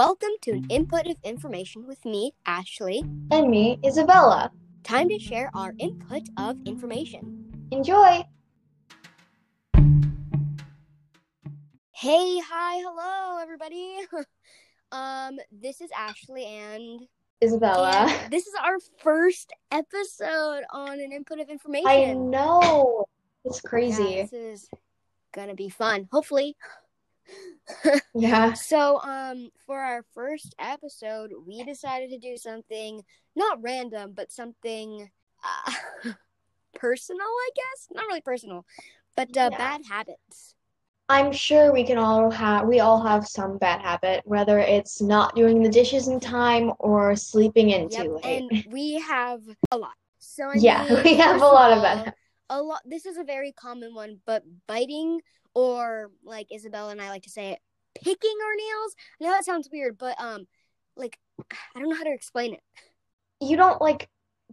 Welcome to an input of information with me, Ashley. And me, Isabella. Time to share our input of information. Enjoy! Hey, hi, hello, everybody. um, this is Ashley and Isabella. and this is our first episode on an input of information. I know. It's Yeah, crazy. this is gonna be fun, hopefully. Yeah. So, um, for our first episode, we decided to do something not random, but something uh, personal, I guess. Not really personal, but uh, Yeah. bad habits. I'm sure we can all have we all have some bad habit, whether it's not doing the dishes in time or sleeping in Yep, too late. and we have a lot. So, I Yeah, mean, we have a lot of all, bad habits. A lot. This is a very common one, but biting or like Isabella and I like to say it, picking our nails. I know that sounds weird, but um, like I don't know how to explain it. You don't like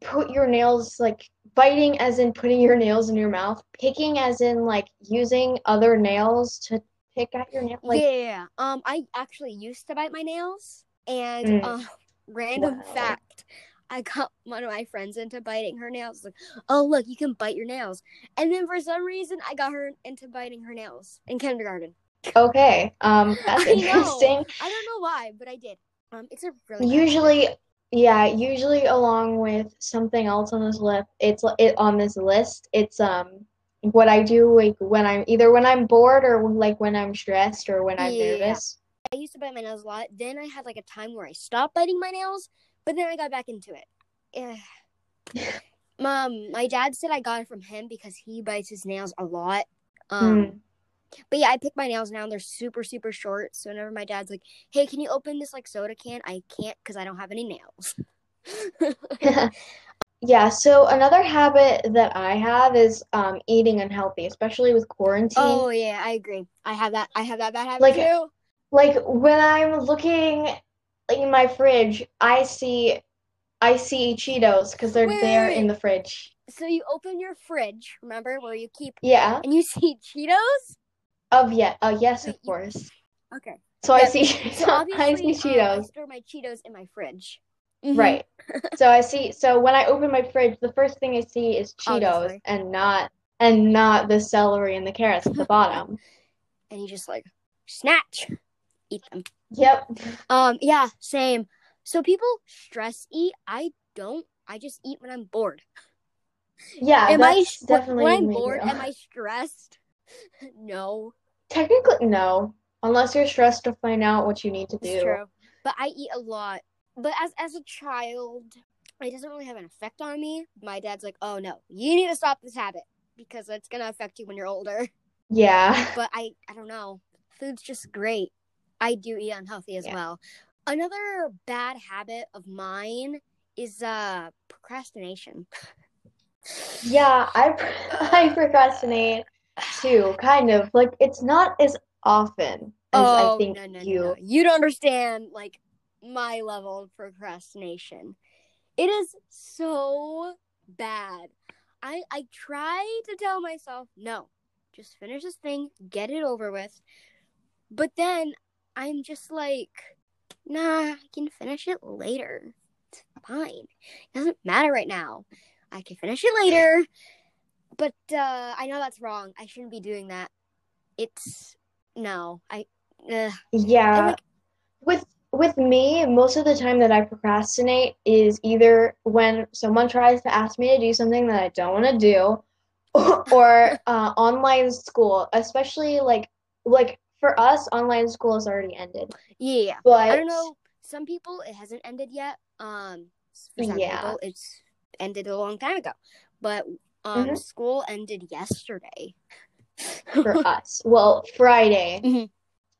put your nails like biting as in putting your nails in your mouth, picking as in like using other nails to pick at your nail. Like yeah, yeah, yeah. Um, I actually used to bite my nails, and Mm. uh, random Wow. fact, I got one of my friends into biting her nails. Like, oh look, you can bite your nails, and then for some reason, I got her into biting her nails in kindergarten. okay, um, that's I know. interesting. I don't know why, but I did. Um, it's a really Usually, yeah, usually along with something else on this list, it's it on this list. It's um what I do like when I'm either when I'm bored or like when I'm stressed or when I'm Yeah. nervous. I used to bite my nails a lot. Then I had like a time where I stopped biting my nails, but then I got back into it. Eh. Mom, my dad said I got it from him because he bites his nails a lot. Um, Mm. but yeah, I pick my nails now and they're super, super short. So whenever my dad's like, "Hey, can you open this like soda can?" I can't because I don't have any nails. Yeah, so another habit that I have is um eating unhealthy, especially with quarantine. oh yeah, I agree. I have that. I have that bad habit Like- too. Like when I'm looking in my fridge, I see I see Cheetos because they're Wait, there wait, in the fridge. So you open your fridge, remember where you keep, Yeah. and you see Cheetos. Of yeah, uh, yes, of you- course. Okay. So I see So I see um, I Cheetos. store my Cheetos in my fridge. Mhm. Right. So I see so when I open my fridge, the first thing I see is Cheetos Obviously. and not and not the celery and the carrots at the bottom. And you just like snatch, eat them. Yep. Um, yeah, same. So people stress eat. I don't. I just eat when I'm bored. Yeah, am I definitely when I'm bored? Am I stressed? no, Technically, no. Unless you're stressed to find out what you need to it's do. true. But I eat a lot. But as as a child, it doesn't really have an effect on me. My dad's like, "Oh no, you need to stop this habit because it's gonna affect you when you're older." Yeah. But I I don't know. Food's just great. I do eat unhealthy as Yeah. well. Another bad habit of mine is uh procrastination. Yeah, I I procrastinate too, kind of. Like it's not as often as I Oh, think no, no, no, you. no. You don't understand like my level of procrastination. It is so bad. I I try to tell myself, no, just finish this thing, get it over with. But then I'm just like, nah, I can finish it later. It's fine. It doesn't matter right now. I can finish it later. But uh I know that's wrong. I shouldn't be doing that. It's no, I uh, Yeah. like, With with me, most of the time that I procrastinate is either when someone tries to ask me to do something that I don't want to do, or, or uh, online school, especially like like for us, online school has already ended. yeah. But I don't know. Some people it hasn't ended yet. Um, for Yeah. people it's ended a long time ago. But um, Mhm. school ended yesterday. for us. Well, Friday. Mhm.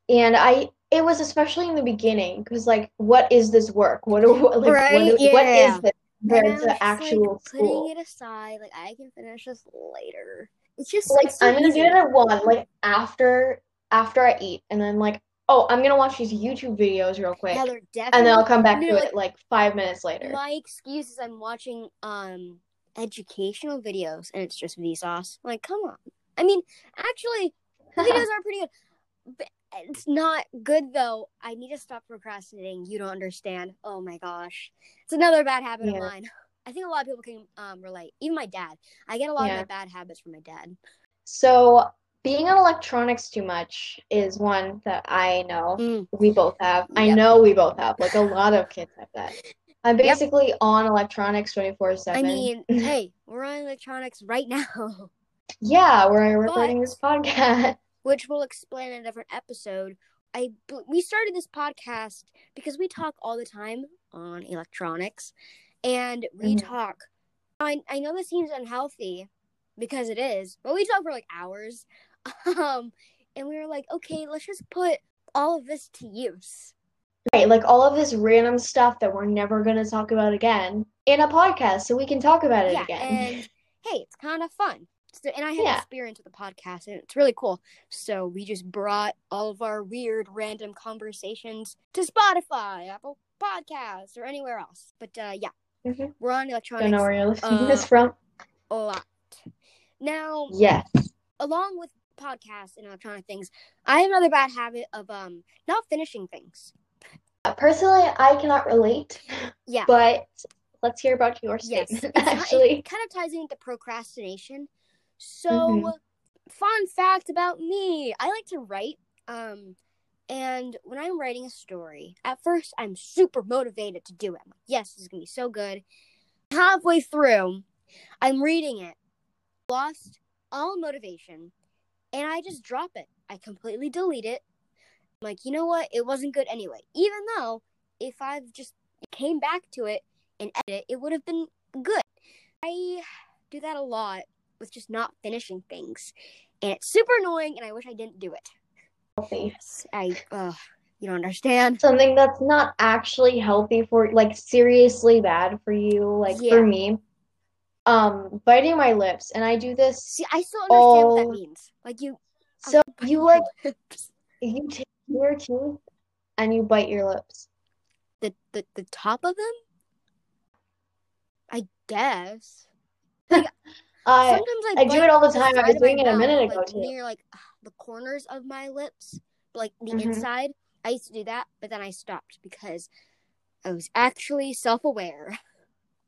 And I it was especially in the beginning because like what is this work? What do what, like what, Right, what yeah. is this And I compared was to actual like, putting it aside, like I can finish this later. It's just Like so I'm gonna do it at one, like after after I eat, and then like oh I'm gonna watch these YouTube videos real quick, Yeah, they're and then I'll come back to no, it like like five minutes later. my excuse is I'm watching um educational videos and it's just Vsauce. Like, come on. I mean, actually, the videos are pretty good. But it's not good though. I need to stop procrastinating. You don't understand. Oh my gosh. It's another bad habit Yeah. of mine. I think a lot of people can um, relate. Even my dad. I get a lot Yeah. of my bad habits from my dad. So being on electronics too much is one that I know Mm. we both have. I know we both have. Like a lot of kids have that. I'm Yep. basically on electronics 24/7. I mean, hey, we're on electronics right now, yeah, we're recording this podcast. which we'll explain in a different episode. I we started this podcast because we talk all the time on electronics, and we Mhm. talk. I I know this seems unhealthy because it is, but we talk for like hours. Um, and we were like, okay, let's just put all of this to use. Right, like all of this random stuff that we're never going to talk about again in a podcast so we can talk about it yeah, again. and hey, it's kind of fun. So, and I have Yeah. experience with the podcast, and it's really cool. So we just brought all of our weird, random conversations to Spotify, Apple Podcasts, or anywhere else. But uh, yeah, Mhm. we're on Don't know where you're listening uh, this from. a lot. Now, Yes. along with podcasts and electronic things, I have another bad habit of um not finishing things. Personally, I cannot relate, Yeah. but let's hear about your Yes, statement, it's, actually. it kind of ties into procrastination. So, Mhm. fun fact about me: I like to write. Um, and when I'm writing a story, at first I'm super motivated to do it. Like, yes, this is gonna be so good. Halfway through, I'm reading it, lost all motivation, and I just drop it. I completely delete it. I'm like, you know what? It wasn't good anyway. Even though if I've just came back to it and edit it, it would have been good. I do that a lot with just not finishing things, and it's super annoying. And I wish I didn't do it. Healthy. Yes, I. Uh, you don't understand. Something that's not actually healthy for, like, seriously bad for you, like Yeah. for me. Um, biting my lips, and I do this. See, I still understand what Oh. that means. Like you. So you like lips. you take your teeth and you bite your lips. the the the top of them. I guess. I Sometimes I, I do it all the time. I was doing it a minute ago like, too. Near like the corners of my lips, like the Mhm. inside. I used to do that, but then I stopped because I was actually self-aware.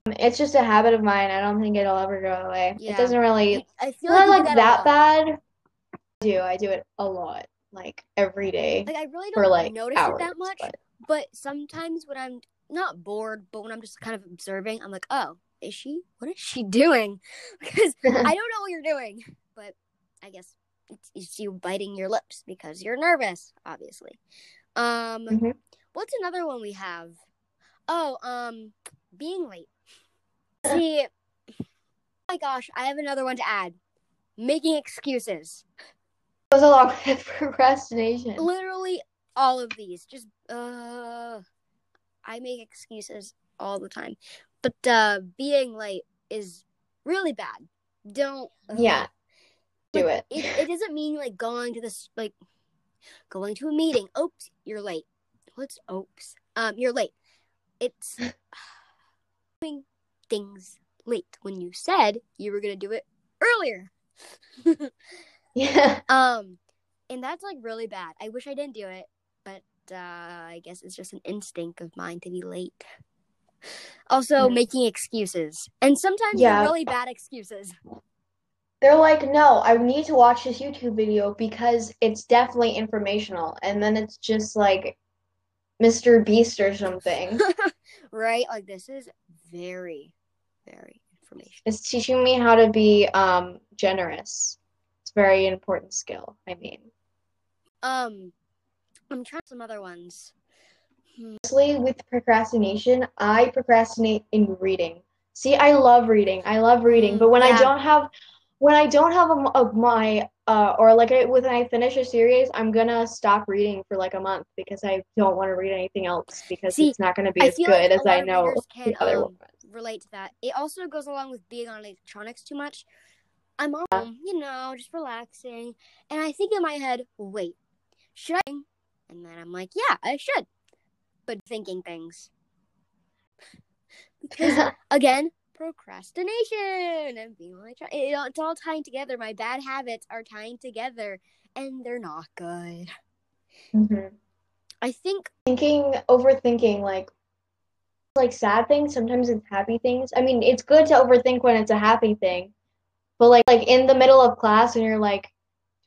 It's just a habit of mine. I don't think it'll ever go away. Yeah. It doesn't really I feel like, like do that bad. I do. I do it a lot, like every day Like I really don't like notice hours. it that much, but- but sometimes when I'm not bored, but when I'm just kind of observing, I'm like, oh, is she? What is she doing? Because I don't know what you're doing, but I guess it's, it's you biting your lips because you're nervous, obviously. Um, Mhm. what's another one we have? Oh, um, being late. See, oh my gosh, I have another one to add. Making excuses. goes along with procrastination. Literally all of these. Just uh, I make excuses all the time, but uh, being late is really bad. Don't. ugh. Yeah, do it. it. It doesn't mean like going to this like going to a meeting. Oops, you're late. What's oops? Um, you're late. It's doing things late when you said you were gonna do it earlier. Yeah. um, and that's like really bad. I wish I didn't do it, but uh, I guess it's just an instinct of mine to be late. Also, Mm. making excuses, and sometimes Yeah. they're really bad excuses. They're like, no, I need to watch this YouTube video because it's definitely informational. And then it's just like Mr. Beast or something. right? Like this is very, very information. It's teaching me how to be um generous. It's a very important skill, I mean. Um, I'm trying some other ones. Honestly, with procrastination, I procrastinate in reading. See, I love reading. I love reading, Mm, but when I don't have when I don't have a my uh or like I, when I finish a series, I'm gonna stop reading for like a month because I don't want to read anything else because See, it's not gonna be I as good like as I know can the other um, ones. relate to that. It also goes along with being on electronics too much. I'm home, you know, just relaxing, and I think in my head, wait, should I? And then I'm like, yeah, I should, but thinking things because again, procrastination and being like, it, it's all tying together. My bad habits are tying together, and they're not good. Mhm. I think Thinking, overthinking, like like sad things, sometimes it's happy things. I mean, it's good to overthink when it's a happy thing. But like like in the middle of class and you're like,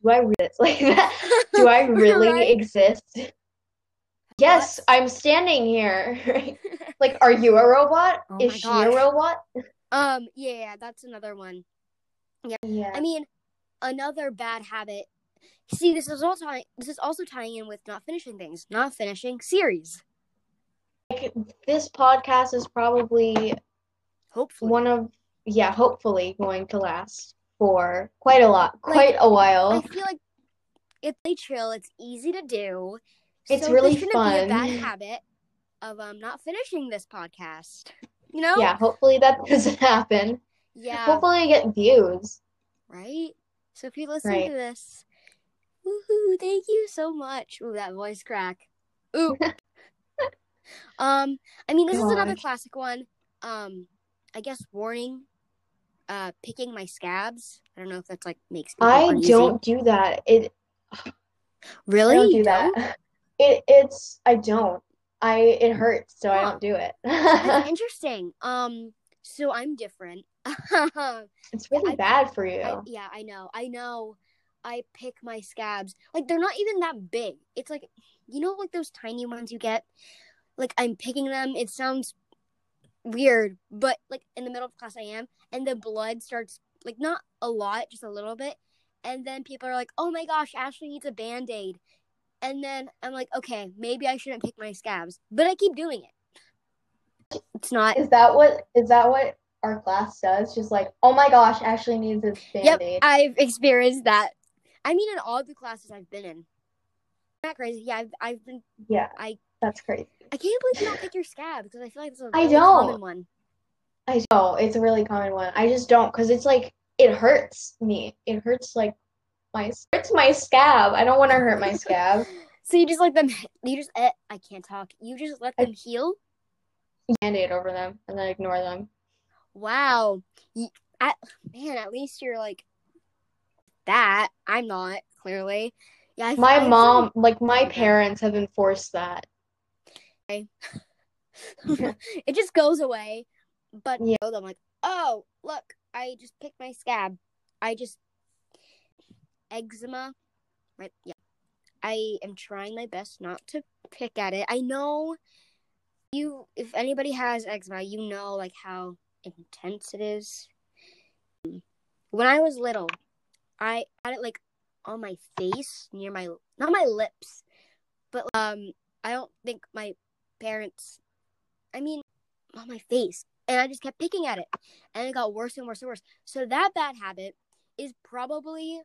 do I read this? Like that? Do I really Right? exist? Yes? I'm standing here. Like, are you a robot? Oh Is she a robot? um yeah, that's another one. Yeah. yeah. I mean, another bad habit. See, this is also tying, this is also tying in with not finishing things, not finishing series. Like this podcast is probably Hopefully, one of yeah, hopefully going to last for quite a lot, Like, quite a I while. I feel like it's really chill. It's easy to do. It's so really shouldn't be a bad fun. habit of um not finishing this podcast. You know? Yeah, hopefully that doesn't happen. Yeah. Hopefully you get views. Right. So if you listen Right. to this, woohoo! Thank you so much. Ooh, that voice crack. Ooh. um, I mean, this is another classic one. Um, I guess warning. Uh, picking my scabs. I don't know if that's like makes I uneasy. don't do that. It really I don't You do that. It it's I don't. I it hurts, so I don't do it. Interesting. Um, so I'm different. It's really I- bad for you. I, yeah, I know. I know. I pick my scabs. Like they're not even that big. It's like you know like those tiny ones you get? Like I'm picking them. It sounds weird, but like in the middle of class I am and the blood starts like not a lot, just a little bit. And then people are like, "Oh my gosh, Ashley needs a band-aid." And then I'm like, "Okay, maybe I shouldn't pick my scabs." But I keep doing it. It's not Is that what is that what our class does? Just like, oh my gosh, Ashley needs a Yep, band-aid. I've experienced that. I mean, in all the classes I've been in. Not crazy. Yeah, I've, I've been. Yeah, I- that's crazy. I can't believe you don't pick your scab because I feel like it's a I really don't. common one. I don't know it's a really common one. I just don't because it's like it hurts me. It hurts like my hurts my scab. I don't want to hurt my scab. So you just let them. You just. Eh, I can't talk. You just let I- them heal. Band-aid over them and then ignore them. Wow. You, at, man, at least you're like that. I'm not clearly. Yeah. My I mom, like my parents, have enforced that. it just goes away. But Yeah. I'm like, oh, look, I just picked my scab. I just eczema, right? Yeah. I am trying my best not to pick at it. I know you. If anybody has eczema, you know like how intense it is. When I was little, I had it like on my face near my not my lips, but um, I don't think my parents. I mean, on my face, and I just kept picking at it, and it got worse and worse and worse. So that bad habit is probably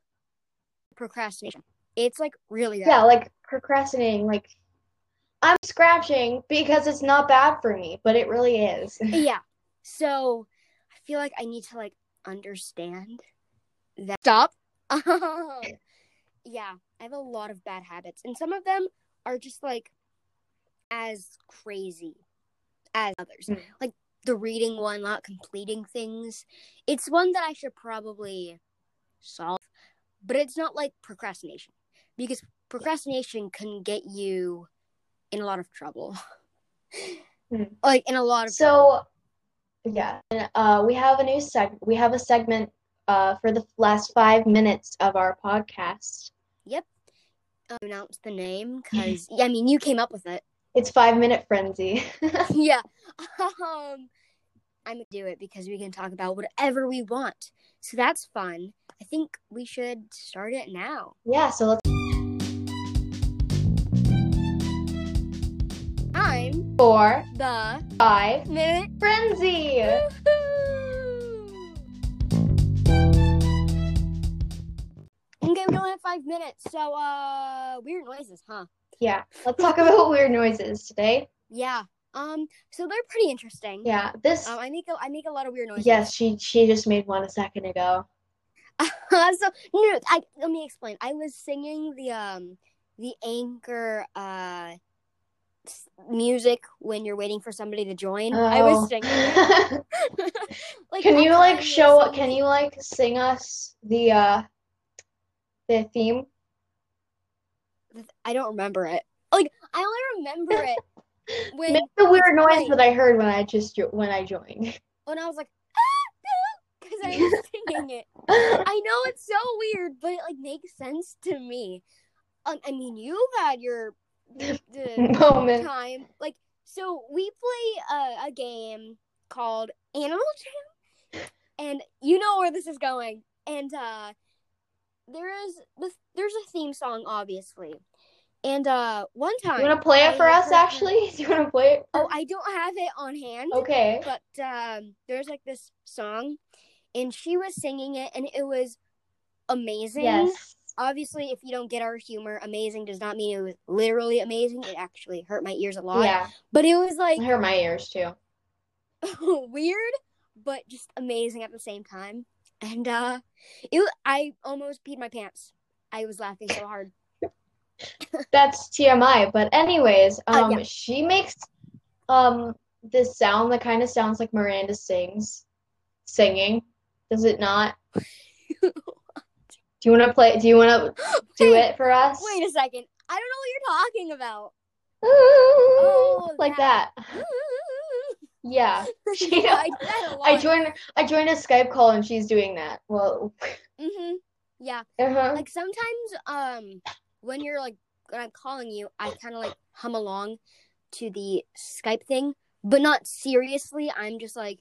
procrastination. It's like really. Yeah, like procrastinating. Like I'm scratching because it's not bad for me, but it really is. yeah. So I feel like I need to like understand that. Stop. yeah, I have a lot of bad habits, and some of them are just like as crazy as others. Mm. Like the reading one, not completing things. It's one that I should probably solve, but it's not like procrastination because procrastination can get you in a lot of trouble. Mm. Like in a lot of trouble. So, yeah, and, uh, we have a new seg. We have a segment uh, for the last five minutes of our podcast. yep uh, announce the name because I mean you came up with it. It's five minute frenzy. yeah. Um, I'm gonna do it because we can talk about whatever we want. So that's fun. I think we should start it now. yeah, so let's I'm four, the five, minute. frenzy. Okay, we only have five minutes, so uh, weird noises, huh? Yeah, let's talk about weird noises today. Yeah. Um. So they're pretty interesting. Yeah, this. Um. I make a I make a lot of weird noises. Yes, she she just made one a second ago. so no, I let me explain. I was singing the um the anchor uh music when you're waiting for somebody to join. I Oh. was singing. like, Can you like show? Can you like sing us the uh the theme? I don't remember it. Like I only remember it when Make the weird noise playing. that I heard when I just jo- when I joined. when I was like because I was singing it. I know it's so weird, but it like makes sense to me. Um, I mean, you've had your the Moment. time. Like, so we play a, a game called Animal Jam, and you know where this is going. And uh, there is the, there's a theme song, obviously. And uh, one time, You want to play it for I us, actually? Do you want to play it? Oh, I don't have it on hand, Okay. but um, there's like this song, and she was singing it, and it was amazing. Yes. Obviously, if you don't get our humor, amazing does not mean it was literally amazing. It actually hurt my ears a lot. Yeah. But it was like It hurt my ears too. weird, but just amazing at the same time. And uh it I almost peed my pants. I was laughing so hard. That's TMI. But anyways, Uh, um, yeah. she makes um this sound that kind of sounds like Miranda sings, singing. Does it not? Do you want to play? Do you want to do it for us? Wait a second. I don't know what you're talking about. Oh, like that. Yeah. She- I did that a lot. I joined. I joined a Skype call and she's doing that. Well. hmm Yeah. Uh-huh. Like sometimes um when you're like when I'm calling you, I kind of like hum along to the Skype thing, but not seriously. I'm just like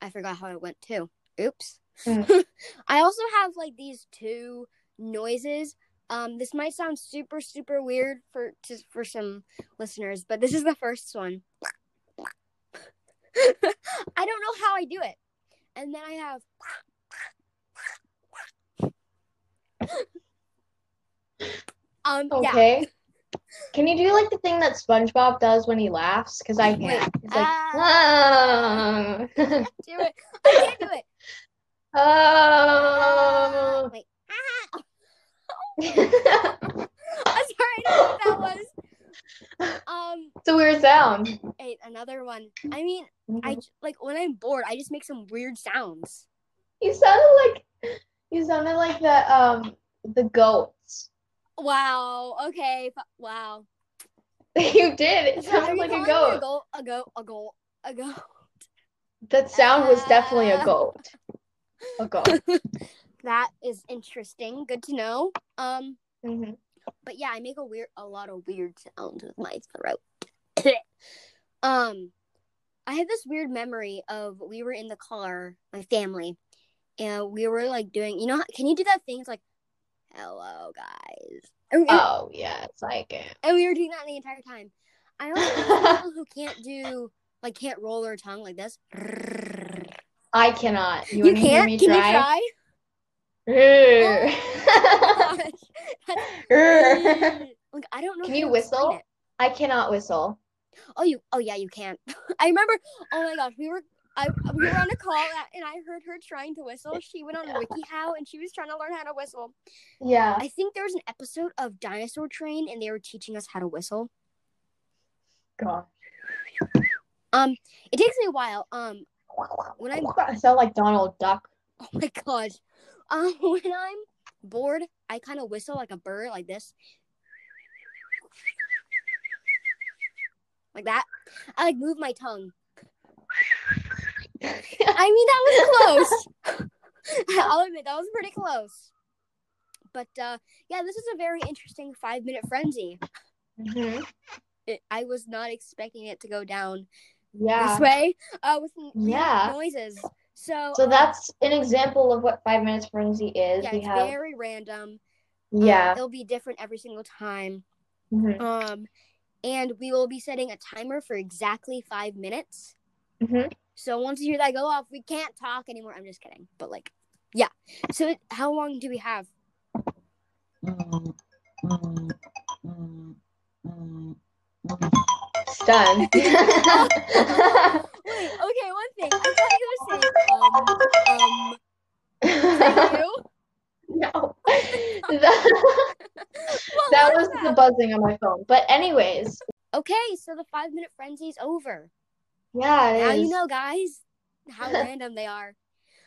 I forgot how it went too. Oops. Mm. I also have like these two noises. Um this might sound super super weird for to, for some listeners, but this is the first one. I don't know how I do it. And then I have um yeah. Okay. Can you do like the thing that SpongeBob does when he laughs? Because I can't. It's like, Ah. ah. do it. I can't do it. Ah. Wait. Ah. I'm sorry, I don't know what that was. Um, it's a weird sound. hey, another one. I mean, I Mhm. j- like when I'm bored, I just make some weird sounds. You sounded like you sounded like the um the goats. Wow. Okay. Wow. You did. It sounded like a goat. A goat. A goat. A goat. A goat. That sound was definitely a Ah. goat. A goat. That is interesting. Good to know. Um, Mhm. but yeah, I make a weird, a lot of weird sounds with my throat. um, I have this weird memory of we were in the car, my family, and we were like doing. You know, can you do that thing? It's like, hello guys, and, Oh yes, I can. and we were doing that the entire time. I also know people who can't do like can't roll their tongue like this. I cannot. You, You want to hear can't? Can you try? try? Oh my gosh. That's- like I don't know. Can you whistle? I cannot whistle. Oh, you. Oh, yeah, you can't. I remember. Oh my gosh, we were. I we were on a call at- and I heard her trying to whistle. She went on WikiHow and she was trying to learn how to whistle. Yeah. I think there was an episode of Dinosaur Train and they were teaching us how to whistle. God. Um, it takes me a while. Um, when I'm I sound like Donald Duck. oh my gosh, um, when I'm bored, I kind of whistle like a bird, like this, like that. I like move my tongue. I mean, that was close. I'll admit that was pretty close. But uh, yeah, this is a very interesting five minute frenzy. Mhm. It, I was not expecting it to go down Yeah. this way uh, with Yeah. noises. So, So um, that's an example of what five minutes frenzy is. yeah, we it's have very random. Um, yeah. it'll be different every single time. Mhm. Um, and we will be setting a timer for exactly five minutes. Mhm. So once you hear that go off, we can't talk anymore. I'm just kidding, but like, yeah. So it, how long do we have? Stun. Wait, okay, one thing. I thought you were saying um um you. no. What that was was the buzzing on my phone. But anyways, Okay, so the five minute frenzy is over. Yeah, it now you know, guys, how random they are.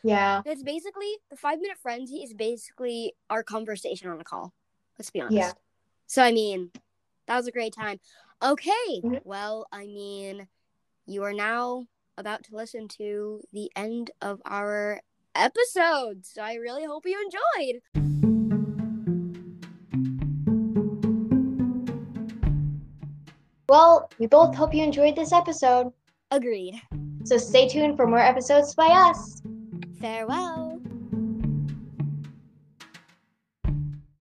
Yeah. It's basically the five minute frenzy is basically our conversation on a call. Let's be honest. Yeah. So I mean, that was a great time. Okay, Mhm. well, I mean, you are now about to listen to the end of our episode. So I really hope you enjoyed. Well, we both hope you enjoyed this episode. Agreed. So stay tuned for more episodes by us. Farewell.